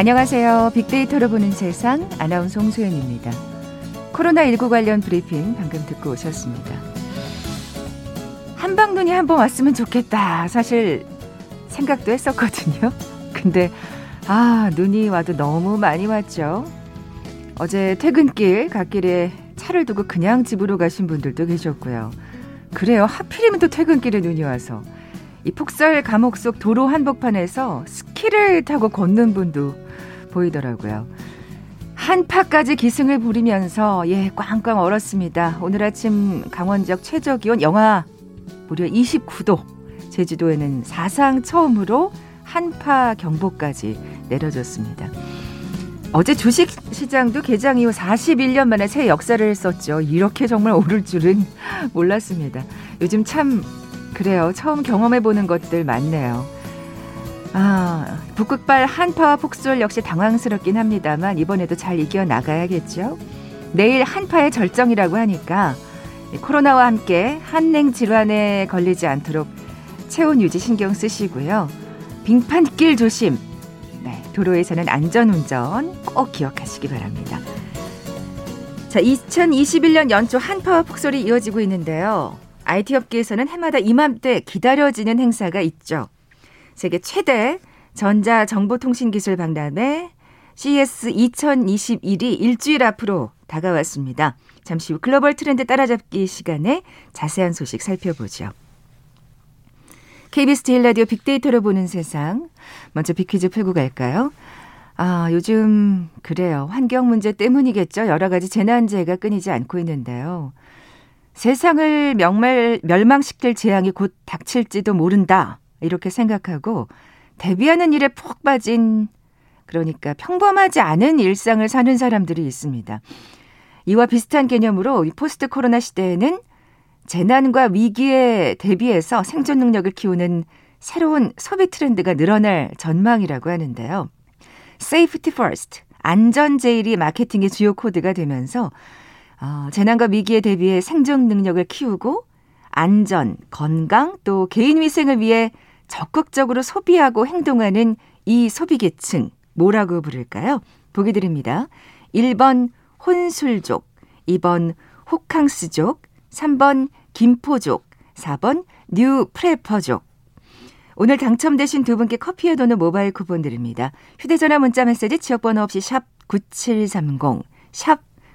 안녕하세요. 빅데이터로 보는 세상 아나운서 홍소연입니다. 코로나19 관련 브리핑 방금 듣고 오셨습니다. 한방눈이 한 번 왔으면 좋겠다. 사실 생각도 했었거든요. 근데 아 눈이 와도 너무 많이 왔죠. 어제 퇴근길 갓길에 차를 두고 그냥 집으로 가신 분들도 계셨고요. 그래요. 하필이면 또 퇴근길에 눈이 와서 이 폭설 감옥 속 도로 한복판에서 스키를 타고 걷는 분도 보이더라고요. 한파까지 기승을 부리면서 예 꽝꽝 얼었습니다. 오늘 아침 강원 지역 최저 기온 영하 무려 29도. 제주도에는 사상 처음으로 한파 경보까지 내려졌습니다. 어제 주식 시장도 개장 이후 41년 만에 새 역사를 썼죠. 이렇게 정말 오를 줄은 몰랐습니다. 요즘 참 그래요. 처음 경험해 보는 것들 많네요. 아, 북극발 한파와 폭설 역시 당황스럽긴 합니다만 이번에도 잘 이겨 나가야겠죠. 내일 한파의 절정이라고 하니까 코로나와 함께 한냉 질환에 걸리지 않도록 체온 유지 신경 쓰시고요. 빙판길 조심. 네, 도로에서는 안전 운전 꼭 기억하시기 바랍니다. 자, 2021년 연초 한파와 폭설이 이어지고 있는데요. IT 업계에서는 해마다 이맘때 기다려지는 행사가 있죠. 세계 최대 전자정보통신기술 박람회 CES 2021이 일주일 앞으로 다가왔습니다. 잠시 후 글로벌 트렌드 따라잡기 시간에 자세한 소식 살펴보죠. KBS 제일 라디오 빅데이터로 보는 세상. 먼저 빅퀴즈 풀고 갈까요? 아, 요즘 그래요. 환경 문제 때문이겠죠. 여러 가지 재난재해가 끊이지 않고 있는데요. 세상을 명말, 멸망시킬 재앙이 곧 닥칠지도 모른다. 이렇게 생각하고 대비하는 일에 푹 빠진 그러니까 평범하지 않은 일상을 사는 사람들이 있습니다. 이와 비슷한 개념으로 포스트 코로나 시대에는 재난과 위기에 대비해서 생존 능력을 키우는 새로운 소비 트렌드가 늘어날 전망이라고 하는데요. Safety First, 안전 제일이 마케팅의 주요 코드가 되면서 어, 재난과 위기에 대비해 생존 능력을 키우고 안전, 건강 또 개인 위생을 위해 적극적으로 소비하고 행동하는 이 소비계층 뭐라고 부를까요? 보기 드립니다. 1번 혼술족, 2번 호캉스족, 3번 김포족, 4번 뉴 프레퍼족. 오늘 당첨되신 두 분께 커피에 도는 모바일 쿠폰 드립니다. 휴대전화 문자 메시지 지역번호 없이 샵 9730, 샵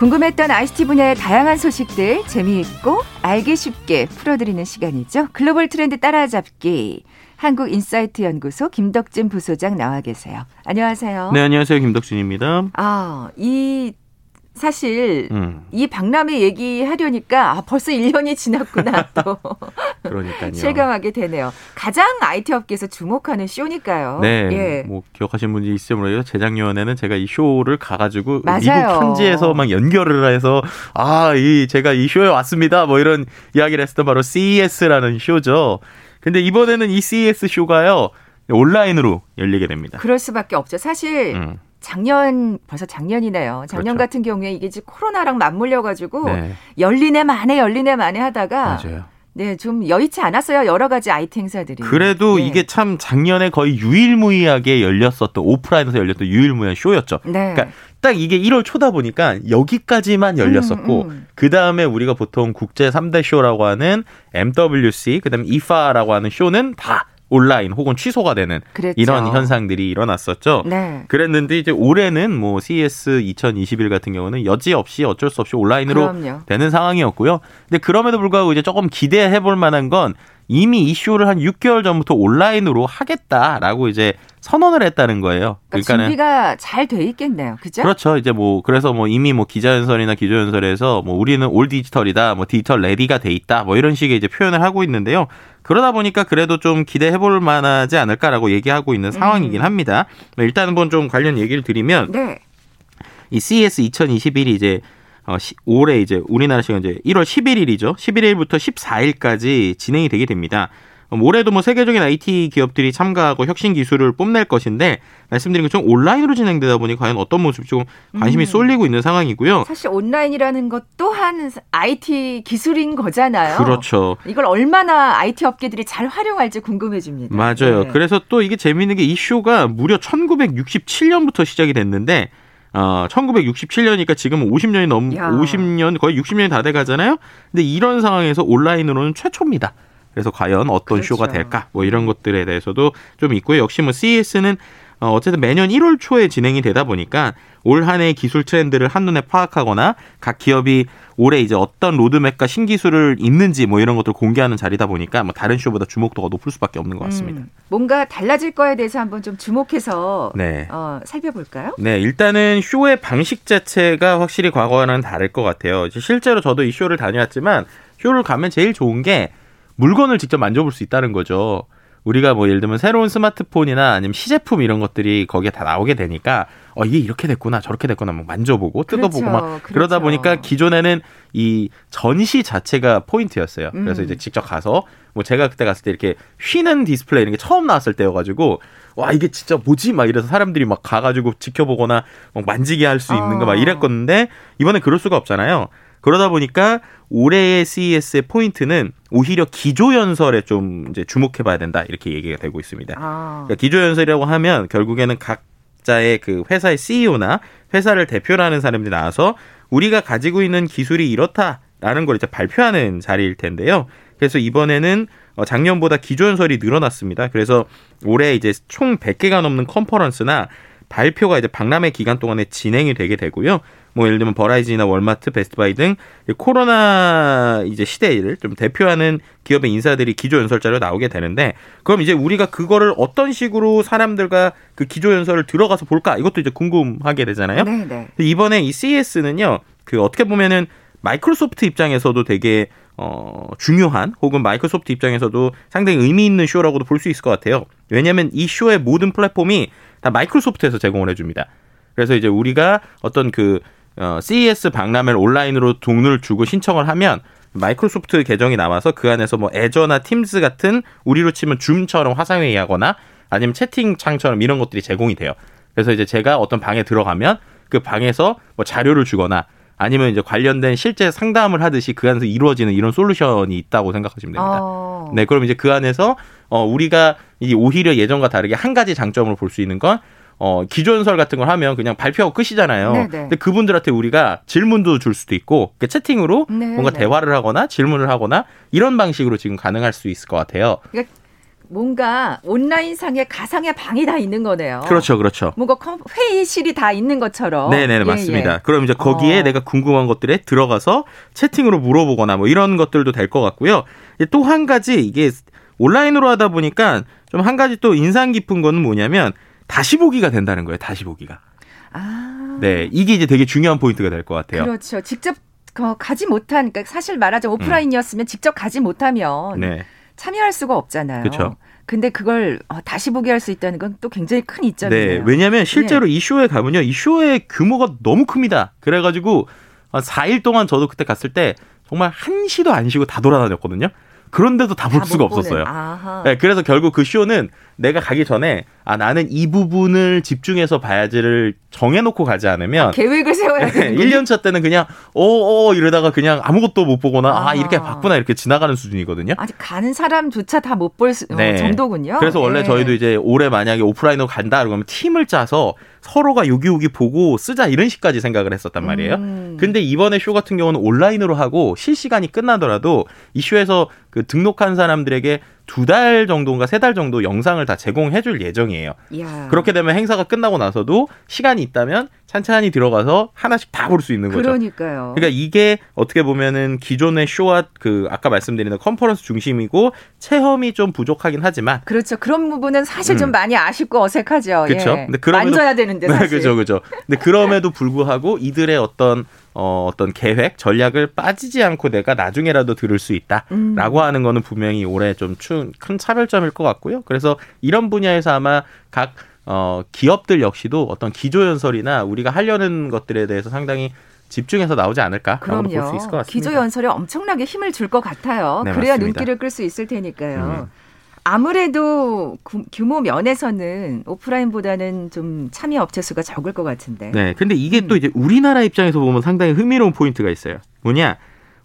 궁금했던 ICT 분야의 다양한 소식들 재미있고 알기 쉽게 풀어드리는 시간이죠. 글로벌 트렌드 따라잡기. 한국인사이트 연구소 김덕진 부소장 나와 계세요. 안녕하세요. 네, 안녕하세요. 김덕진입니다. 아, 이 사실 음. 이 박람회 얘기하려니까 아, 벌써 1년이 지났구나 또. 그러니까요. 실감하게 되네요. 가장 IT 업계에서 주목하는 쇼니까요. 네. 예. 뭐 기억하시는 분이 있을지 모르겠어요. 재작년에는 제가 이 쇼를 가가지고 맞아요. 미국 현지에서 막 연결을 해서 아, 이 제가 이 쇼에 왔습니다. 뭐 이런 이야기를 했었던 바로 CES라는 쇼죠. 근데 이번에는 이 CES 쇼가요. 온라인으로 열리게 됩니다. 그럴 수밖에 없죠. 사실 음. 작년 벌써 작년이네요. 작년 그렇죠. 같은 경우에 이게 지금 코로나랑 맞물려 가지고 네. 열리네 만에 열리네 만에 하다가 맞아요. 네, 좀 여의치 않았어요. 여러 가지 아이트 행사들이. 그래도 네. 이게 참 작년에 거의 유일무이하게 열렸었던 오프라인에서 열렸던 유일무이한 쇼였죠. 네. 그러니까 딱 이게 1월 초다 보니까 여기까지만 열렸었고 음, 음. 그 다음에 우리가 보통 국제 3대 쇼라고 하는 MWC, 그다음에 IFA라고 하는 쇼는 다 온라인 혹은 취소가 되는 그랬죠. 이런 현상들이 일어났었죠. 네. 그랬는데 이제 올해는 뭐 CES 2021 같은 경우는 여지없이 어쩔 수 없이 온라인으로 그럼요. 되는 상황이었고요. 근데 그럼에도 불구하고 이제 조금 기대해 볼 만한 건 이미 이 쇼를 한 6개월 전부터 온라인으로 하겠다라고 이제 선언을 했다는 거예요. 그러니까 준비가 잘 돼 있겠네요. 그죠? 그렇죠. 이제 뭐 그래서 뭐 이미 뭐 기자연설이나 기조연설에서 뭐 우리는 all digital이다, 뭐 digital ready가 돼 있다, 뭐 이런 식의 이제 표현을 하고 있는데요. 그러다 보니까 그래도 좀 기대해 볼 만하지 않을까라고 얘기하고 있는 상황이긴 음. 합니다. 일단 한번 좀 관련 얘기를 드리면 네. 이 CES 2021이 이제 어, 시, 올해 이제 우리나라 시간 이제 1월 11일이죠. 11일부터 14일까지 진행이 되게 됩니다. 음, 올해도 뭐 세계적인 IT 기업들이 참가하고 혁신 기술을 뽐낼 것인데 말씀드린 것처럼 온라인으로 진행되다 보니 과연 어떤 모습이 조금 관심이 음. 쏠리고 있는 상황이고요. 사실 온라인이라는 것 또한 IT 기술인 거잖아요. 그렇죠. 이걸 얼마나 IT 업계들이 잘 활용할지 궁금해집니다. 맞아요. 네. 그래서 또 이게 재미있는 게 이 쇼가 무려 1967년부터 시작이 됐는데 어, 1967년이니까 지금 50년이 넘, 야. 50년, 거의 60년이 다 돼 가잖아요? 근데 이런 상황에서 온라인으로는 최초입니다. 그래서 과연 어떤 그렇죠. 쇼가 될까? 뭐 이런 것들에 대해서도 좀 있고요. 역시 뭐 CES는 어, 어쨌든 매년 1월 초에 진행이 되다 보니까 올 한 해의 기술 트렌드를 한눈에 파악하거나 각 기업이 올해 이제 어떤 로드맵과 신기술을 있는지 뭐 이런 것들 을 공개하는 자리다 보니까 뭐 다른 쇼보다 주목도가 높을 수밖에 없는 것 같습니다. 음, 뭔가 달라질 거에 대해서 한번 좀 주목해서 네. 어, 살펴볼까요? 네, 일단은 쇼의 방식 자체가 확실히 과거와는 다를 것 같아요. 실제로 저도 이 쇼를 다녀왔지만 쇼를 가면 제일 좋은 게 물건을 직접 만져볼 수 있다는 거죠. 우리가 뭐 예를 들면 새로운 스마트폰이나 아니면 시제품 이런 것들이 거기에 다 나오게 되니까 어 이게 이렇게 됐구나 저렇게 됐구나 막 만져보고 뜯어보고 그렇죠, 막 그렇죠. 그러다 보니까 기존에는 이 전시 자체가 포인트였어요. 그래서 음. 이제 직접 가서 뭐 제가 그때 갔을 때 이렇게 휘는 디스플레이 이런 게 처음 나왔을 때여가지고 와 이게 진짜 뭐지 막 이래서 사람들이 막 가가지고 지켜보거나 막 만지게 할 수 있는 거막 어. 이랬건데 이번에 그럴 수가 없잖아요. 그러다 보니까 올해의 CES의 포인트는 오히려 기조연설에 좀 이제 주목해봐야 된다 이렇게 얘기가 되고 있습니다. 아. 그러니까 기조연설이라고 하면 결국에는 각 자의 그 회사의 CEO나 회사를 대표로 하는 사람들이 나와서 우리가 가지고 있는 기술이 이렇다라는 걸 이제 발표하는 자리일 텐데요. 그래서 이번에는 어, 작년보다 기조연설이 늘어났습니다. 그래서 올해 이제 총 100개가 넘는 컨퍼런스나 발표가 이제 박람회 기간 동안에 진행이 되게 되고요. 뭐 예를 들면 버라이즌이나 월마트, 베스트바이 등 코로나 이제 시대를 좀 대표하는 기업의 인사들이 기조 연설자로 나오게 되는데 그럼 이제 우리가 그거를 어떤 식으로 사람들과 그 기조 연설을 들어가서 볼까 이것도 이제 궁금하게 되잖아요. 네, 네. 이번에 이 CES는요. 그 어떻게 보면은 마이크로소프트 입장에서도 되게 어, 중요한 혹은 마이크로소프트 입장에서도 상당히 의미 있는 쇼라고도 볼 수 있을 것 같아요. 왜냐하면 이 쇼의 모든 플랫폼이 다 마이크로소프트에서 제공을 해줍니다. 그래서 이제 우리가 어떤 그 어, CES 박람회를 온라인으로 돈을 주고 신청을 하면 마이크로소프트 계정이 나와서 그 안에서 뭐 애저나 팀스 같은 우리로 치면 줌처럼 화상회의 하거나 아니면 채팅창처럼 이런 것들이 제공이 돼요. 그래서 이제 제가 어떤 방에 들어가면 그 방에서 뭐 자료를 주거나 아니면 이제 관련된 실제 상담을 하듯이 그 안에서 이루어지는 이런 솔루션이 있다고 생각하시면 됩니다. 어. 네, 그럼 이제 그 안에서 어 우리가 이 오히려 예전과 다르게 한 가지 장점으로 볼 수 있는 건 어, 기존설 같은 걸 하면 그냥 발표하고 끝이잖아요. 네네. 근데 그분들한테 우리가 질문도 줄 수도 있고 채팅으로 네네. 뭔가 대화를 하거나 질문을 하거나 이런 방식으로 지금 가능할 수 있을 것 같아요. 그러니까 뭔가 온라인 상에 가상의 방이 다 있는 거네요. 그렇죠, 그렇죠. 뭔가 회의실이 다 있는 것처럼. 네네, 예, 맞습니다. 예. 그럼 이제 거기에 어. 내가 궁금한 것들에 들어가서 채팅으로 물어보거나 뭐 이런 것들도 될 것 같고요. 또 한 가지 이게 온라인으로 하다 보니까 좀 한 가지 또 인상 깊은 거는 뭐냐면 다시 보기가 된다는 거예요. 다시 보기가. 아. 네, 이게 이제 되게 중요한 포인트가 될 것 같아요. 그렇죠. 직접 가지 못한, 그러니까 사실 말하자면 오프라인이었으면 음. 직접 가지 못하면 네. 참여할 수가 없잖아요. 그렇죠. 근데 그걸 어, 다시 보게 할 수 있다는 건 또 굉장히 큰 이점이에요. 네, 왜냐하면 실제로 네. 이 쇼에 가면요, 이 쇼의 규모가 너무 큽니다. 그래가지고 한 4일 동안 저도 그때 갔을 때 정말 한 시도 안 쉬고 다 돌아다녔거든요. 그런데도 다 볼 수가 없었어요. 네, 그래서 결국 그 쇼는 내가 가기 전에 아 나는 이 부분을 집중해서 봐야지를 정해놓고 가지 않으면 아, 계획을 세워야 되는 1년차 때는 그냥 어어 어, 이러다가 그냥 아무것도 못 보거나 아, 아 이렇게 봤구나 이렇게 지나가는 수준이거든요. 아직 가는 사람조차 다 못볼 어, 네. 정도군요. 그래서 원래 네. 저희도 이제 올해 만약에 오프라인으로 간다 그러면 팀을 짜서 서로가 여기여기 보고 쓰자 이런 식까지 생각을 했었단 말이에요. 음. 근데 이번에 쇼 같은 경우는 온라인으로 하고 실시간이 끝나더라도 이 쇼에서 그 등록한 사람들에게 두 달 정도인가 세 달 정도 영상을 다 제공해 줄 예정이에요. 이야. 그렇게 되면 행사가 끝나고 나서도 시간이 있다면 찬찬히 들어가서 하나씩 다 볼 수 있는 거죠. 그러니까요. 그러니까 이게 어떻게 보면은 기존의 쇼와 그 아까 말씀드린 컨퍼런스 중심이고 체험이 좀 부족하긴 하지만 그렇죠. 그런 부분은 사실 좀 음. 많이 아쉽고 어색하죠. 그렇죠. 예. 근데 그럼에도 만져야 되는데 사실. 네, 그렇죠, 그렇죠. 근데 그럼에도 불구하고 이들의 어떤 어, 어떤 계획, 전략을 빠지지 않고 내가 나중에라도 들을 수 있다라고 음. 하는 거는 분명히 올해 좀 큰 차별점일 것 같고요. 그래서 이런 분야에서 아마 각 어, 기업들 역시도 어떤 기조연설이나 우리가 하려는 것들에 대해서 상당히 집중해서 나오지 않을까라고 볼 수 있을 것 같습니다. 기조연설에 엄청나게 힘을 줄 것 같아요. 네, 그래야 맞습니다. 눈길을 끌 수 있을 테니까요. 음. 아무래도 규모 면에서는 오프라인보다는 좀 참여 업체 수가 적을 것 같은데. 네. 근데 이게 음. 또 이제 우리나라 입장에서 보면 상당히 흥미로운 포인트가 있어요. 뭐냐?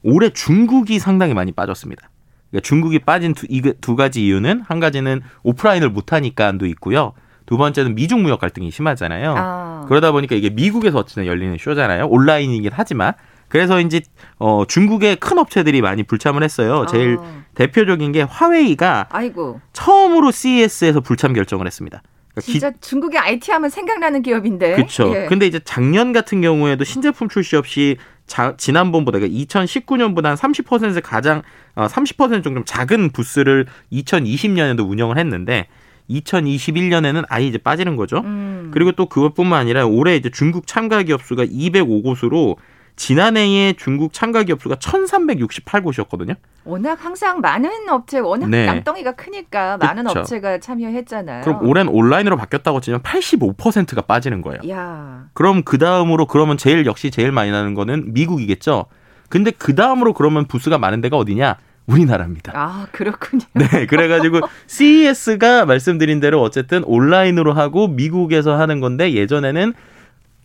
올해 중국이 상당히 많이 빠졌습니다. 그러니까 중국이 빠진 두, 이, 두 가지 이유는 한 가지는 오프라인을 못하니까도 있고요. 두 번째는 미중 무역 갈등이 심하잖아요. 아. 그러다 보니까 이게 미국에서 어쨌든 열리는 쇼잖아요. 온라인이긴 하지만 그래서 이제 어 중국의 큰 업체들이 많이 불참을 했어요. 제일 아. 대표적인 게 화웨이가 아이고. 처음으로 CES에서 불참 결정을 했습니다. 그러니까 진짜 기... 중국의 IT 하면 생각나는 기업인데. 그렇죠. 예. 근데 이제 작년 같은 경우에도 신제품 출시 없이 자, 지난번보다 그러니까 2019년보다 한 30% 가장 어, 30%좀 작은 부스를 2020년에도 운영을 했는데 2021년에는 아예 이제 빠지는 거죠. 음. 그리고 또 그것뿐만 아니라 올해 이제 중국 참가 기업 수가 205곳으로 지난해에 중국 참가 기업 수가 1,368곳이었거든요. 워낙 항상 많은 업체, 워낙 네. 남덩이가 크니까 많은 그쵸. 업체가 참여했잖아요. 그럼 올해는 온라인으로 바뀌었다고 치면 85%가 빠지는 거예요. 야. 그럼 그 다음으로 그러면 제일 역시 제일 많이 나는 거는 미국이겠죠. 근데 그 다음으로 그러면 부스가 많은 데가 어디냐? 우리나라입니다. 아, 그렇군요. 네, 그래가지고 CES가 말씀드린 대로 어쨌든 온라인으로 하고 미국에서 하는 건데 예전에는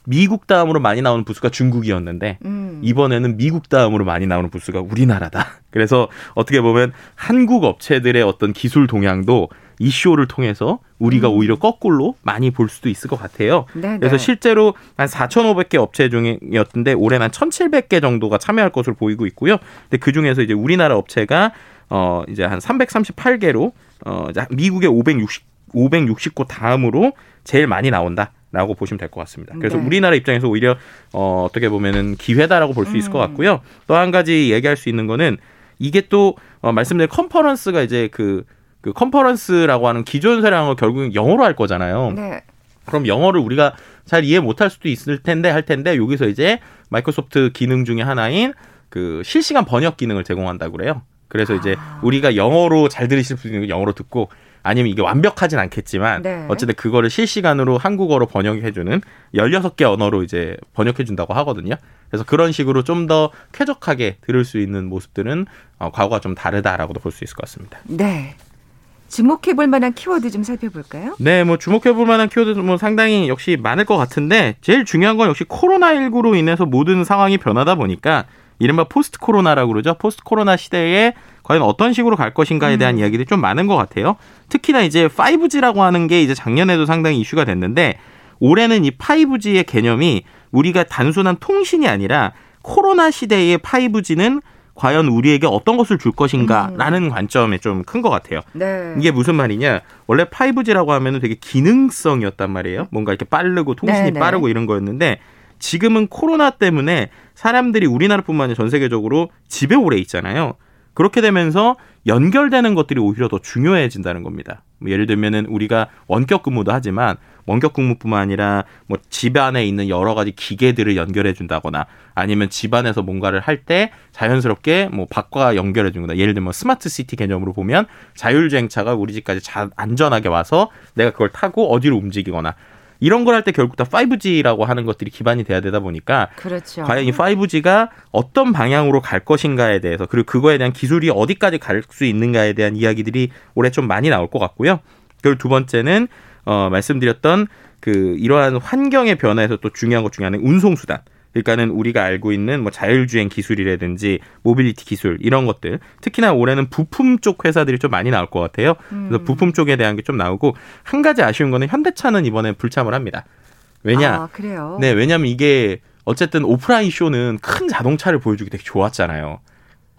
미국 다음으로 많이 나오는 부스가 중국이었는데 음. 이번에는 미국 다음으로 많이 나오는 부스가 우리나라다. 그래서 어떻게 보면 한국 업체들의 어떤 기술 동향도 이 쇼를 통해서 우리가 음. 오히려 거꾸로 많이 볼 수도 있을 것 같아요. 네네. 그래서 실제로 한 4,500개 업체 중이었는데 올해는 한 1,700개 정도가 참여할 것으로 보이고 있고요. 근데 그 중에서 이제 우리나라 업체가 어 이제 한 338개로 어 미국의 560 560곳 다음으로 제일 많이 나온다. 라고 보시면 될 것 같습니다. 그래서 네. 우리나라 입장에서 오히려 어, 어떻게 보면은 기회다라고 볼 수 있을 것 음. 같고요. 또 한 가지 얘기할 수 있는 거는 이게 또 어, 말씀드린 컨퍼런스가 이제 그, 그 컨퍼런스라고 하는 기존 사량을 결국은 영어로 할 거잖아요. 네. 그럼 영어를 우리가 잘 이해 못할 수도 있을 텐데 할 텐데 여기서 이제 마이크로소프트 기능 중에 하나인 그 실시간 번역 기능을 제공한다고 그래요. 그래서 이제 아. 우리가 영어로 잘 들으실 수 있는 영어로 듣고 아니면 이게 완벽하진 않겠지만 네. 어쨌든 그거를 실시간으로 한국어로 번역해주는 16개 언어로 이제 번역해준다고 하거든요. 그래서 그런 식으로 좀 더 쾌적하게 들을 수 있는 모습들은 어, 과거와 좀 다르다라고도 볼 수 있을 것 같습니다. 네. 주목해 볼 만한 키워드 좀 살펴볼까요? 네, 뭐 주목해 볼 만한 키워드 뭐 상당히 역시 많을 것 같은데 제일 중요한 건 역시 코로나19로 인해서 모든 상황이 변하다 보니까 이른바 포스트 코로나라고 그러죠. 포스트 코로나 시대에 과연 어떤 식으로 갈 것인가에 대한 음. 이야기들이 좀 많은 것 같아요. 특히나 이제 5G라고 하는 게 이제 작년에도 상당히 이슈가 됐는데 올해는 이 5G의 개념이 우리가 단순한 통신이 아니라 코로나 시대의 5G는 과연 우리에게 어떤 것을 줄 것인가라는 음. 관점에 좀 큰 것 같아요. 네. 이게 무슨 말이냐? 원래 5G라고 하면은 되게 기능성이었단 말이에요. 뭔가 이렇게 빠르고 통신이 네, 네. 빠르고 이런 거였는데 지금은 코로나 때문에 사람들이 우리나라뿐만 아니라 전 세계적으로 집에 오래 있잖아요. 그렇게 되면서 연결되는 것들이 오히려 더 중요해진다는 겁니다. 뭐 예를 들면은 우리가 원격 근무도 하지만 원격 근무뿐만 아니라 뭐 집안에 있는 여러 가지 기계들을 연결해 준다거나 아니면 집안에서 뭔가를 할 때 자연스럽게 뭐 밖과 연결해 준거나 예를 들면 스마트 시티 개념으로 보면 자율주행차가 우리 집까지 자, 안전하게 와서 내가 그걸 타고 어디로 움직이거나 이런 걸 할 때 결국 다 5G라고 하는 것들이 기반이 돼야 되다 보니까 그렇죠. 과연 이 5G가 어떤 방향으로 갈 것인가에 대해서 그리고 그거에 대한 기술이 어디까지 갈 수 있는가에 대한 이야기들이 올해 좀 많이 나올 것 같고요. 그리고 두 번째는 어 말씀드렸던 그 이러한 환경의 변화에서 또 중요한 것 중에 하나는 운송 수단. 그러니까는 우리가 알고 있는 뭐 자율주행 기술이라든지 모빌리티 기술 이런 것들 특히나 올해는 부품 쪽 회사들이 좀 많이 나올 것 같아요. 그래서 음. 부품 쪽에 대한 게 좀 나오고 한 가지 아쉬운 거는 현대차는 이번에 불참을 합니다. 왜냐? 아, 그래요? 네, 왜냐면 이게 어쨌든 오프라인 쇼는 큰 자동차를 보여주기 되게 좋았잖아요.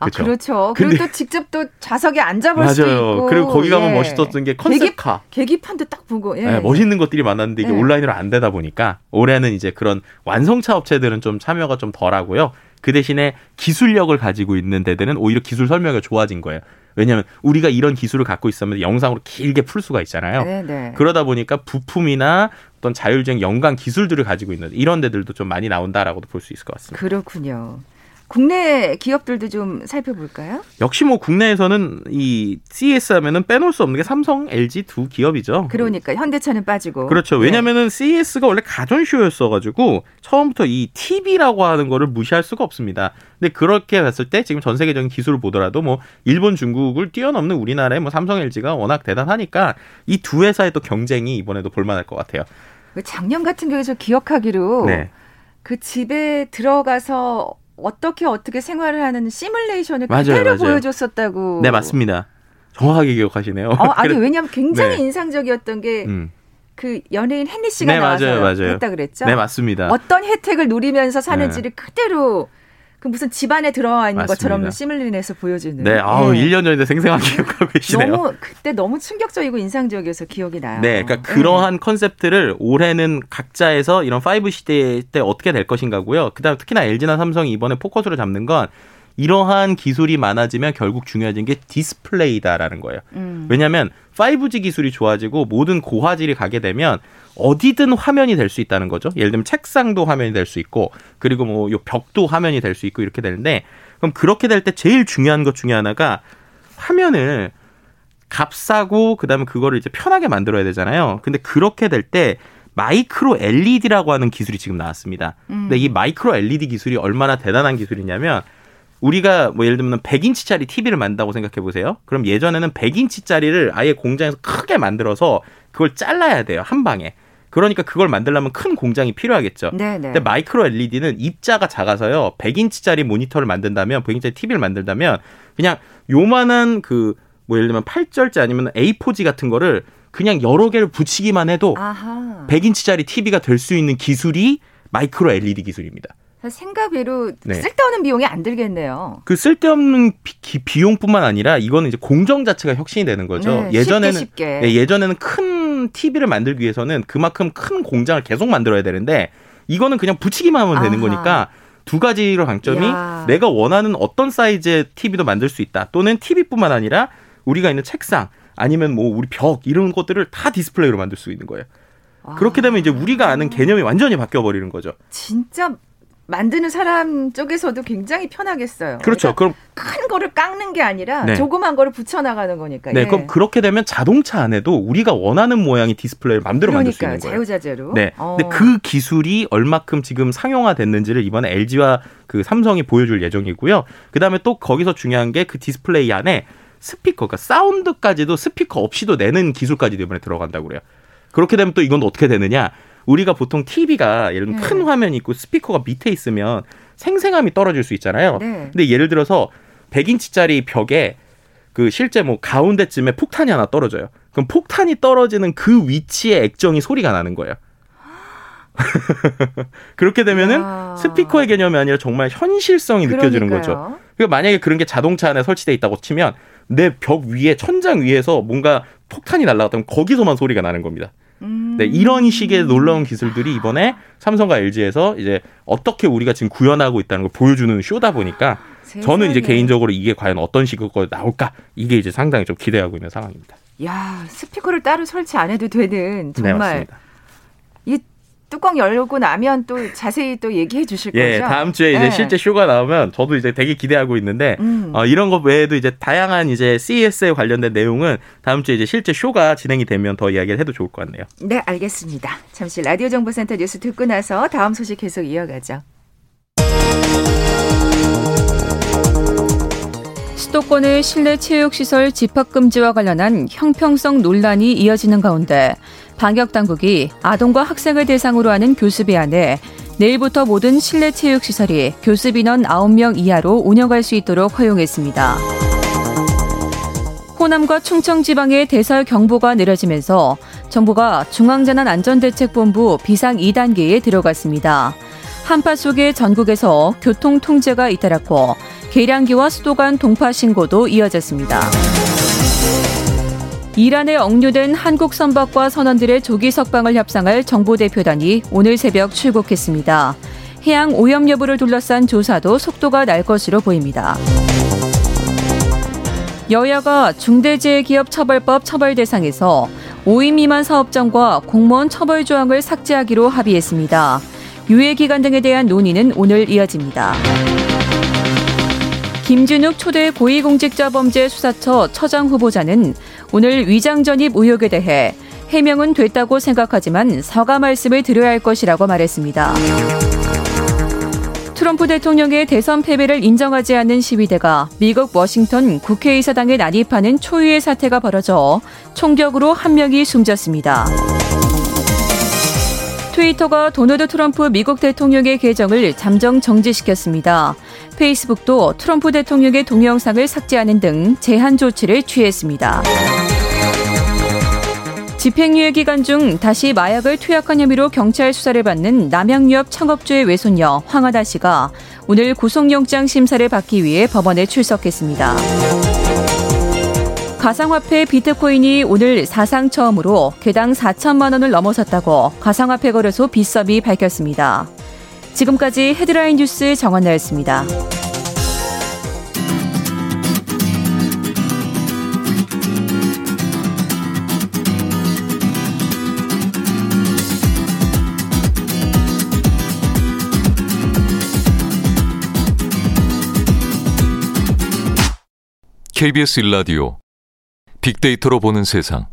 아, 그렇죠. 그리고 또 직접 또 좌석에 앉아볼 수도 있고. 그리고 거기 가면 예. 멋있었던 게 컨셉카. 계기, 판도딱 보고. 예. 네, 멋있는 것들이 많았는데 이게 예. 온라인으로 안 되다 보니까 올해는 이제 그런 완성차 업체들은 좀 참여가 좀 덜하고요. 그 대신에 기술력을 가지고 있는 데들은 오히려 기술 설명이 좋아진 거예요. 왜냐하면 우리가 이런 기술을 갖고 있으면 영상으로 길게 풀 수가 있잖아요. 네네. 네. 그러다 보니까 부품이나 어떤 자율주행 연관 기술들을 가지고 있는 이런 데들도 좀 많이 나온다라고도 볼 수 있을 것 같습니다. 그렇군요. 국내 기업들도 좀 살펴볼까요? 역시 뭐 국내에서는 이 CES 하면은 빼놓을 수 없는 게 삼성, LG 두 기업이죠. 그러니까 현대차는 빠지고. 그렇죠. 네. 왜냐면은 네. CES가 원래 가전쇼였어 가지고 처음부터 이 TV라고 하는 거를 무시할 수가 없습니다. 근데 그렇게 봤을 때 지금 전 세계적인 기술을 보더라도 뭐 일본, 중국을 뛰어넘는 우리나라의 뭐 삼성, LG가 워낙 대단하니까 이 두 회사의 또 경쟁이 이번에도 볼만할 것 같아요. 그 작년 같은 경우에 기억하기로 네. 그 집에 들어가서 어떻게 어떻게 생활을 하는 시뮬레이션을 맞아요, 그대로 맞아요. 보여줬었다고. 네 맞습니다. 정확하게 기억하시네요. 어, 아니 왜냐하면 굉장히 네. 인상적이었던 게. 음. 그 연예인 헨리 씨가 네, 나와서 맞아요, 맞아요. 했다 그랬죠. 네 맞습니다. 어떤 혜택을 누리면서 사는지를 네. 그대로 그 무슨 집안에 들어와 있는 맞습니다. 것처럼 스크린에서 보여주는. 네, 아우 네. 1년 전인데 생생하게 기억하고 계시네요. 너무 그때 너무 충격적이고 인상적이어서 기억이 나요. 네, 그러니까 네. 그러한 컨셉트를 올해는 각자에서 이런 5G 시대 때 어떻게 될 것인가고요. 그다음 특히나 LG나 삼성이 이번에 포커스를 잡는 건 이러한 기술이 많아지면 결국 중요해진 게 디스플레이다라는 거예요. 음. 왜냐하면 5G 기술이 좋아지고 모든 고화질이 가게 되면 어디든 화면이 될 수 있다는 거죠. 예를 들면 책상도 화면이 될 수 있고 그리고 뭐 요 벽도 화면이 될 수 있고 이렇게 되는데 그럼 그렇게 될 때 제일 중요한 것 중에 하나가 화면을 값싸고 그다음에 그거를 이제 편하게 만들어야 되잖아요. 근데 그렇게 될 때 마이크로 LED라고 하는 기술이 지금 나왔습니다. 음. 근데 이 마이크로 LED 기술이 얼마나 대단한 기술이냐면 우리가 뭐 예를 들면 100인치짜리 TV를 만든다고 생각해 보세요. 그럼 예전에는 100인치짜리를 아예 공장에서 크게 만들어서 그걸 잘라야 돼요. 한 방에. 그러니까 그걸 만들려면 큰 공장이 필요하겠죠. 네네. 네. 근데 마이크로 LED는 입자가 작아서요. 100인치짜리 모니터를 만든다면 100인치짜리 TV를 만들다면 그냥 요만한 그 뭐 예를 들면 8절지 아니면 A4지 같은 거를 그냥 여러 개를 붙이기만 해도 아하. 100인치짜리 TV가 될 수 있는 기술이 마이크로 LED 기술입니다. 생각 외로 네. 쓸데없는 비용이 안 들겠네요. 그 쓸데없는 비, 용뿐만 아니라 이거는 이제 공정 자체가 혁신이 되는 거죠. 네, 예전에는 쉽게, 쉽게. 네, 예전에는 큰 TV를 만들기 위해서는 그만큼 큰 공장을 계속 만들어야 되는데 이거는 그냥 붙이기만 하면 되는 아하. 거니까 두 가지로 강점이 야. 내가 원하는 어떤 사이즈의 TV도 만들 수 있다. 또는 TV뿐만 아니라 우리가 있는 책상 아니면 뭐 우리 벽 이런 것들을 다 디스플레이로 만들 수 있는 거예요. 그렇게 되면 이제 우리가 아는 개념이 완전히 바뀌어 버리는 거죠. 진짜 만드는 사람 쪽에서도 굉장히 편하겠어요. 그렇죠. 그러니까 그럼 큰 거를 깎는 게 아니라 네. 조그만 거를 붙여 나가는 거니까. 네, 예. 그럼 그렇게 되면 자동차 안에도 우리가 원하는 모양의 디스플레이를 마음대로 만들 수 있는 거예요. 자유자재로. 네. 어. 근데 그 기술이 얼마큼 지금 상용화됐는지를 이번에 LG와 그 삼성이 보여줄 예정이고요. 그다음에 또 거기서 중요한 게 그 디스플레이 안에 스피커, 그러니까 사운드까지도 스피커 없이도 내는 기술까지도 이번에 들어간다고 그래요. 그렇게 되면 또 이건 어떻게 되느냐? 우리가 보통 TV가 예를 들면 네. 큰 화면이 있고 스피커가 밑에 있으면 생생함이 떨어질 수 있잖아요. 네. 근데 예를 들어서 100인치짜리 벽에 그 실제 뭐 가운데쯤에 폭탄이 하나 떨어져요. 그럼 폭탄이 떨어지는 그 위치에 액정이 소리가 나는 거예요. 그렇게 되면은 야. 스피커의 개념이 아니라 정말 현실성이 느껴지는 거죠. 그러니까 만약에 그런 게 자동차 안에 설치돼 있다고 치면 내 벽 위에 천장 위에서 뭔가 폭탄이 날라갔다면 거기서만 소리가 나는 겁니다. 음. 네, 이런 식의 놀라운 기술들이 이번에 삼성과 LG에서 이제 어떻게 우리가 지금 구현하고 있다는 걸 보여주는 쇼다 보니까. 저는 이제 개인적으로 이게 과연 어떤 식으로 나올까 이게 이제 상당히 좀 기대하고 있는 상황입니다. 야 스피커를 따로 설치 안 해도 되는 정말 네, 이 뚜껑 열고 나면 또 자세히 또 얘기해 주실 예, 거죠? 다음 주에 이제 네. 실제 쇼가 나오면 저도 이제 되게 기대하고 있는데 음. 어, 이런 것 외에도 이제 다양한 이제 CES에 관련된 내용은 다음 주에 이제 실제 쇼가 진행이 되면 더 이야기를 해도 좋을 것 같네요. 네, 알겠습니다. 잠시 라디오 정보센터 뉴스 듣고 나서 다음 소식 계속 이어가죠. 수도권의 실내 체육시설 집합금지와 관련한 형평성 논란이 이어지는 가운데 방역 당국이 아동과 학생을 대상으로 하는 교습이 안에 내일부터 모든 실내 체육 시설이 교습 인원 9명 이하로 운영할 수 있도록 허용했습니다. 호남과 충청 지방의 대설 경보가 내려지면서 정부가 중앙재난안전대책본부 비상 2단계에 들어갔습니다. 한파 속에 전국에서 교통 통제가 잇따랐고 계량기와 수도 관 동파 신고도 이어졌습니다. 이란에 억류된 한국 선박과 선원들의 조기 석방을 협상할 정보 대표단이 오늘 새벽 출국했습니다. 해양 오염 여부를 둘러싼 조사도 속도가 날 것으로 보입니다. 여야가 중대재해기업처벌법 처벌 대상에서 5인 미만 사업장과 공무원 처벌 조항을 삭제하기로 합의했습니다. 유예 기간 등에 대한 논의는 오늘 이어집니다. 김준욱 초대 고위공직자범죄 수사처 처장 후보자는 오늘 위장 전입 의혹에 대해 해명은 됐다고 생각하지만 사과 말씀을 드려야 할 것이라고 말했습니다. 트럼프 대통령의 대선 패배를 인정하지 않는 시위대가 미국 워싱턴 국회의사당에 난입하는 초유의 사태가 벌어져 총격으로 한 명이 숨졌습니다. 트위터가 도널드 트럼프 미국 대통령의 계정을 잠정 정지시켰습니다. 페이스북도 트럼프 대통령의 동영상을 삭제하는 등 제한 조치를 취했습니다. 집행유예 기간 중 다시 마약을 투약한 혐의로 경찰 수사를 받는 남양유업 창업주의 외손녀 황하다 씨가 오늘 구속영장 심사를 받기 위해 법원에 출석했습니다. 가상화폐 비트코인이 오늘 사상 처음으로 개당 4천만 원을 넘어섰다고 가상화폐 거래소 비서비 밝혔습니다. 지금까지 헤드라인 뉴스 정원나였습니다. KBS 일라디오 빅데이터로 보는 세상.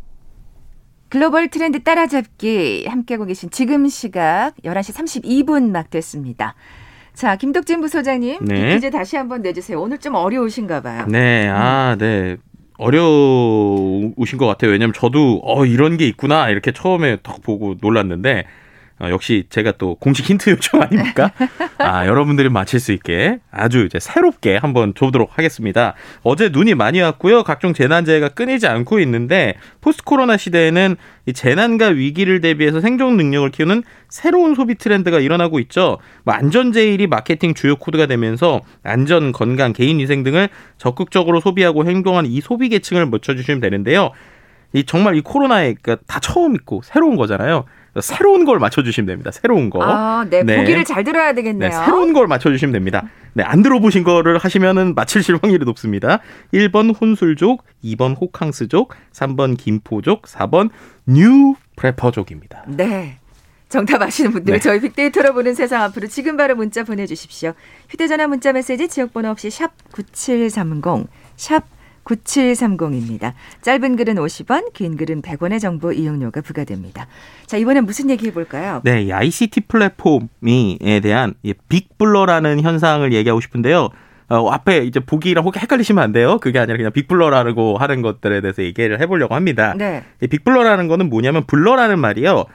글로벌 트렌드 따라잡기 함께하고 계신 지금 시각 11시 32분 막 됐습니다. 자, 김덕진 부소장님, 네. 퀴즈 다시 한번 내주세요. 오늘 좀 어려우신가 봐요. 네, 아, 네. 어려우신 것 같아요. 왜냐면 저도 어 이런 게 있구나 이렇게 처음에 딱 보고 놀랐는데 어, 역시 제가 또 공식 힌트 요청 아닙니까? 아, 여러분들이 맞힐 수 있게 아주 이제 새롭게 한번 줘보도록 하겠습니다. 어제 눈이 많이 왔고요. 각종 재난재해가 끊이지 않고 있는데 포스트 코로나 시대에는 이 재난과 위기를 대비해서 생존 능력을 키우는 새로운 소비 트렌드가 일어나고 있죠. 뭐 안전 제일이 마케팅 주요 코드가 되면서 안전, 건강, 개인 위생 등을 적극적으로 소비하고 행동하는 이 소비 계층을 맞춰 주시면 되는데요. 이 정말 이 코로나에 그러니까 다 처음 있고 새로운 거잖아요. 새로운 걸 맞춰주시면 됩니다. 새로운 거. 아, 네. 네. 보기를 잘 들어야 되겠네요. 네, 새로운 걸 맞춰주시면 됩니다. 네, 안 들어보신 거를 하시면은 맞힐실 확률이 높습니다. 1번 혼술족, 2번 호캉스족, 3번 김포족, 4번 new prepper족입니다. 네. 정답 아시는 분들 네. 저희 빅데이터로 보는 세상 앞으로 지금 바로 문자 보내주십시오. 휴대전화 문자 메시지 지역번호 없이 샵 9730, 샵 9730입니다. 짧은 글은 50원, 긴 글은 100원의 정보 이용료가 부과됩니다. 자, 이번엔 무슨 얘기 해볼까요? 네, 이 ICT 플랫폼에 대한 big blur라는 현상을 얘기하고 싶은데요. 어, 앞에 이제 보기랑 혹시 헷갈리시면 안 돼요. 그게 아니라 그냥 big blur라고 하는 것들에 대해서 얘기를 해보려고 합니다. 네. 이 big blur라는 거는 뭐냐면 blur라는 말이요.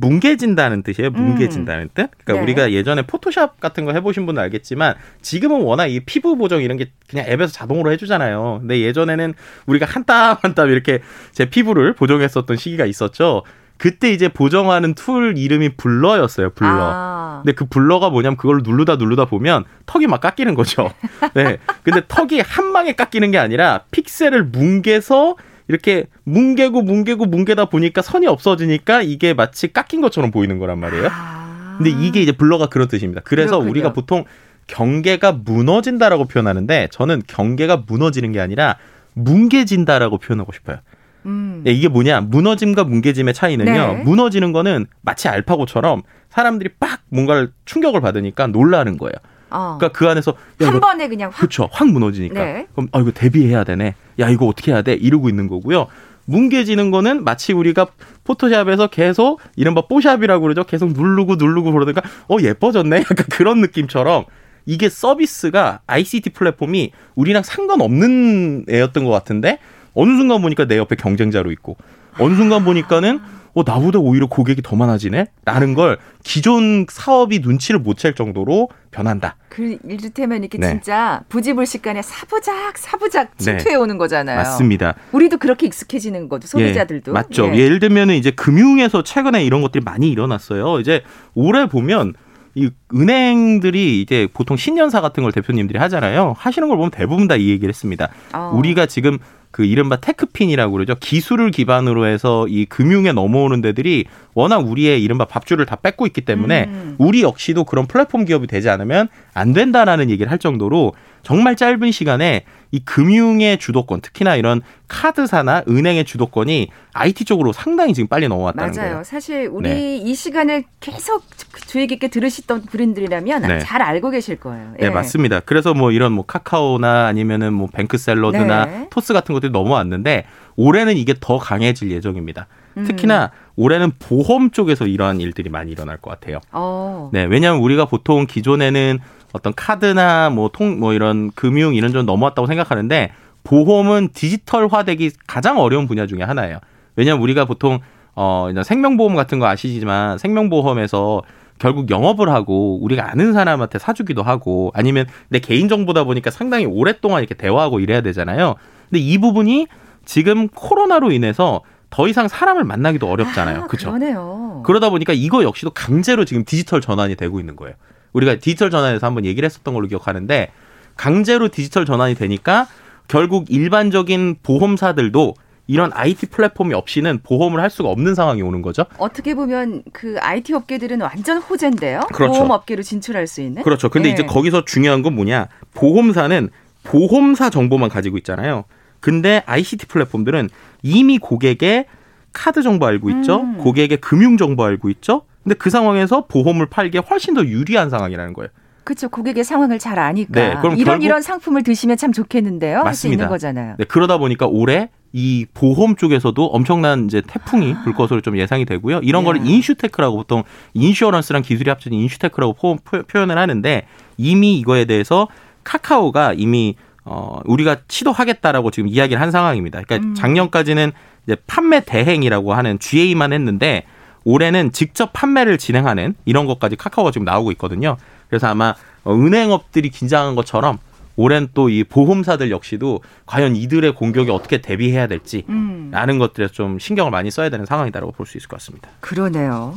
뭉개진다는 뜻이에요. 뭉개진다는 음. 뜻. 그러니까 네. 우리가 예전에 포토샵 같은 거 해보신 분은 알겠지만 지금은 워낙 이 피부 보정 이런 게 그냥 앱에서 자동으로 해주잖아요. 근데 예전에는 우리가 한 땀 한 땀 이렇게 제 피부를 보정했었던 시기가 있었죠. 그때 이제 보정하는 툴 이름이 blur였어요. blur. 아. 근데 그 blur가 뭐냐면 그걸 누르다 누르다 보면 턱이 막 깎이는 거죠. 네. 근데 턱이 한 방에 깎이는 게 아니라 픽셀을 뭉개서 이렇게 뭉개고 뭉개고 뭉개다 보니까 선이 없어지니까 이게 마치 깎인 것처럼 보이는 거란 말이에요. 아. 근데 이게 이제 블러가 그런 뜻입니다. 그래서 그렇군요. 우리가 보통 경계가 무너진다라고 표현하는데 저는 경계가 무너지는 게 아니라 뭉개진다라고 표현하고 싶어요. 음. 네, 이게 뭐냐? 무너짐과 뭉개짐의 차이는요. 네. 무너지는 거는 마치 알파고처럼 사람들이 빡 뭔가를 충격을 받으니까 놀라는 거예요. 어. 그러니까 그 안에서 야, 한 이거, 번에 그냥 확 그렇죠. 확 무너지니까. 네. 그럼 아 이거 대비해야 되네. 야 이거 어떻게 해야 돼? 이러고 있는 거고요. 뭉개지는 거는 마치 우리가 포토샵에서 계속 이른바 뽀샵이라고 그러죠. 계속 누르고 누르고 그러다가 어 예뻐졌네. 약간 그런 느낌처럼 이게 서비스가 ICT 플랫폼이 우리랑 상관없는 애였던 것 같은데 어느 순간 보니까 내 옆에 경쟁자로 있고 어느 순간 보니까는 어, 나보다 오히려 고객이 더 많아지네? 라는 걸 기존 사업이 눈치를 못 챌 정도로 변한다. 그, 이를테면 이렇게 네. 진짜 부지불식간에 사부작, 사부작 네. 침투해 오는 거잖아요. 맞습니다. 우리도 그렇게 익숙해지는 거죠, 소비자들도. 예, 맞죠. 예. 를 들면 이제 금융에서 최근에 이런 것들이 많이 일어났어요. 이제 올해 보면 이 은행들이 이제 보통 신년사 같은 걸 대표님들이 하잖아요. 하시는 걸 보면 대부분 다 이 얘기를 했습니다. 어. 우리가 지금 그 이른바 테크핀이라고 그러죠. 기술을 기반으로 해서 이 금융에 넘어오는 데들이 워낙 우리의 이른바 밥줄을 다 뺏고 있기 때문에 음. 우리 역시도 그런 플랫폼 기업이 되지 않으면 안 된다라는 얘기를 할 정도로 정말 짧은 시간에 이 금융의 주도권, 특히나 이런 카드사나 은행의 주도권이 IT 쪽으로 상당히 지금 빨리 넘어왔다는 맞아요. 거예요. 사실 우리 네. 이 시간을 계속 주의 깊게 들으시던 분들이라면 네. 잘 알고 계실 거예요. 네, 예. 네, 맞습니다. 그래서 뭐 이런 뭐 카카오나 아니면은 뭐 뱅크샐러드나 네. 토스 같은 것들이 넘어왔는데 올해는 이게 더 강해질 예정입니다. 음. 특히나 올해는 보험 쪽에서 이러한 일들이 많이 일어날 것 같아요. 어. 네, 왜냐하면 우리가 보통 기존에는 어떤 카드나 뭐 통뭐 뭐 이런 금융 이런 좀 넘어왔다고 생각하는데 보험은 디지털화되기 가장 어려운 분야 중에 하나예요. 왜냐하면 우리가 보통 어 생명보험 같은 거 아시지만 생명보험에서 결국 영업을 하고 우리가 아는 사람한테 사주기도 하고 아니면 내 개인 정보다 보니까 상당히 오랫동안 이렇게 대화하고 이래야 되잖아요. 근데 이 부분이 지금 코로나로 인해서 더 이상 사람을 만나기도 어렵잖아요. 아, 그렇죠? 그러네요. 그러다 보니까 이거 역시도 강제로 지금 디지털 전환이 되고 있는 거예요. 우리가 디지털 전환에서 한번 얘기를 했었던 걸로 기억하는데 강제로 디지털 전환이 되니까 결국 일반적인 보험사들도 이런 IT 플랫폼이 없이는 보험을 할 수가 없는 상황이 오는 거죠. 어떻게 보면 그 IT 업계들은 완전 호재인데요. 그렇죠. 보험 업계로 진출할 수 있는. 그렇죠. 근데 네. 이제 거기서 중요한 건 뭐냐? 보험사는 보험사 정보만 가지고 있잖아요. 근데 ICT 플랫폼들은 이미 고객의 카드 정보 알고 있죠. 음. 고객의 금융 정보 알고 있죠. 근데 그 상황에서 보험을 팔기에 훨씬 더 유리한 상황이라는 거예요. 그렇죠. 고객의 상황을 잘 아니까 네, 그럼 이런 이런 상품을 드시면 참 좋겠는데요. 할 수 있는 거잖아요. 네, 그러다 보니까 올해 이 보험 쪽에서도 엄청난 이제 태풍이 불 것으로 좀 예상이 되고요. 이런 예. 거를 insurtech라고 보통 insurance랑 기술이 합쳐진 insurtech라고 포, 표현을 하는데 이미 이거에 대해서 카카오가 이미 어 우리가 시도하겠다라고 지금 이야기를 한 상황입니다. 그러니까 음. 작년까지는 이제 판매 대행이라고 하는 GA만 했는데 올해는 직접 판매를 진행하는 이런 것까지 카카오가 지금 나오고 있거든요. 그래서 아마 은행업들이 긴장한 것처럼 올해는 또 이 보험사들 역시도 과연 이들의 공격에 어떻게 대비해야 될지 음. 라는 것들에 좀 신경을 많이 써야 되는 상황이다라고 볼 수 있을 것 같습니다. 그러네요.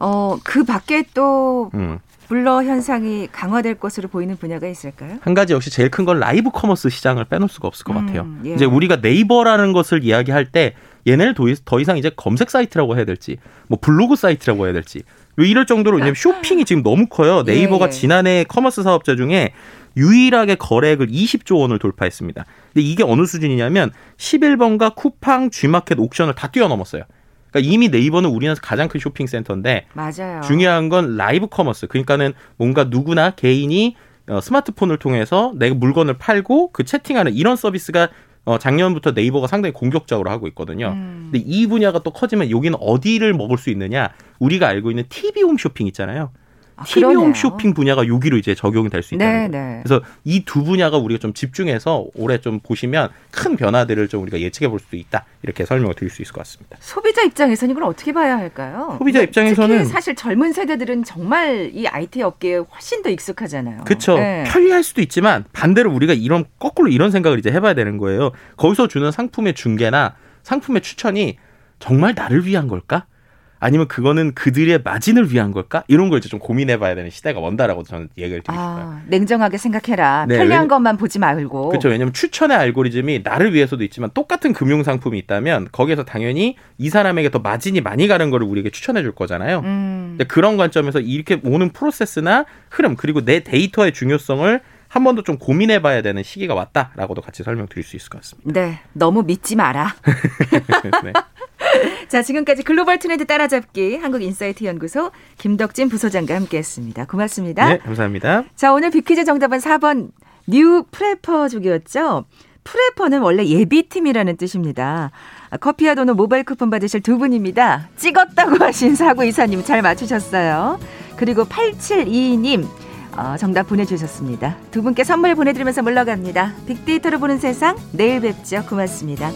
어, 그 밖에 또 음. blur 현상이 강화될 것으로 보이는 분야가 있을까요? 한 가지 역시 제일 큰 건 live commerce 시장을 빼놓을 수가 없을 것 음, 같아요. 예. 이제 우리가 네이버라는 것을 이야기할 때 얘네를 더 이상 이제 검색 사이트라고 해야 될지 뭐 블로그 사이트라고 해야 될지 이럴 정도로 왜냐면 쇼핑이 지금 너무 커요. 네이버가 예, 예. 지난해 commerce 사업자 중에 유일하게 거래액을 20조 원을 돌파했습니다. 근데 이게 어느 수준이냐면 11번가 쿠팡, G마켓, 옥션을 다 뛰어넘었어요. 그러니까 이미 네이버는 우리나라에서 가장 큰 쇼핑 센터인데 맞아요. 중요한 건 live commerce. 그러니까는 뭔가 누구나 개인이 어, 스마트폰을 통해서 내 물건을 팔고 그 채팅하는 이런 서비스가 어, 작년부터 네이버가 상당히 공격적으로 하고 있거든요. 음. 근데 이 분야가 또 커지면 여기는 어디를 먹을 수 있느냐? 우리가 알고 있는 TV 홈 쇼핑 있잖아요. 아, TV홈 쇼핑 분야가 여기로 이제 적용이 될 수 있다는 네, 거예요. 네. 그래서 이 두 분야가 우리가 좀 집중해서 올해 좀 보시면 큰 변화들을 좀 우리가 예측해 볼 수도 있다. 이렇게 설명을 드릴 수 있을 것 같습니다. 소비자 입장에서는 이걸 어떻게 봐야 할까요? 소비자 입장에서는 사실 젊은 세대들은 정말 이 IT 업계에 훨씬 더 익숙하잖아요. 그렇죠. 네. 편리할 수도 있지만 반대로 우리가 이런 거꾸로 이런 생각을 이제 해봐야 되는 거예요. 거기서 주는 상품의 중개나 상품의 추천이 정말 나를 위한 걸까? 아니면 그거는 그들의 마진을 위한 걸까? 이런 걸 이제 좀 고민해봐야 되는 시대가 원다라고 저는 얘기를 드리고 싶어요. 아, 냉정하게 생각해라. 네, 편리한 왜냐, 것만 보지 말고. 그렇죠. 왜냐하면 추천의 알고리즘이 나를 위해서도 있지만 똑같은 금융 상품이 있다면 거기에서 당연히 이 사람에게 더 마진이 많이 가는 거를 우리에게 추천해 줄 거잖아요. 음. 그런 관점에서 이렇게 오는 프로세스나 흐름 그리고 내 데이터의 중요성을 한 번 더 좀 고민해 봐야 되는 시기가 왔다라고도 같이 설명드릴 수 있을 것 같습니다. 네, 너무 믿지 마라. 네. 자, 지금까지 글로벌 트렌드 따라잡기 한국인사이트 연구소 김덕진 부소장과 함께했습니다. 고맙습니다. 네, 감사합니다. 자, 오늘 비퀴즈 정답은 4번 new prepper족이었죠. prepper는 원래 예비팀이라는 뜻입니다. 커피와 도넛 모바일 쿠폰 받으실 두 분입니다. 찍었다고 하신 사구 이사님 잘 맞추셨어요. 그리고 8722님 어, 정답 보내주셨습니다. 두 분께 선물 보내드리면서 물러갑니다. 빅데이터로 보는 세상 내일 뵙죠. 고맙습니다.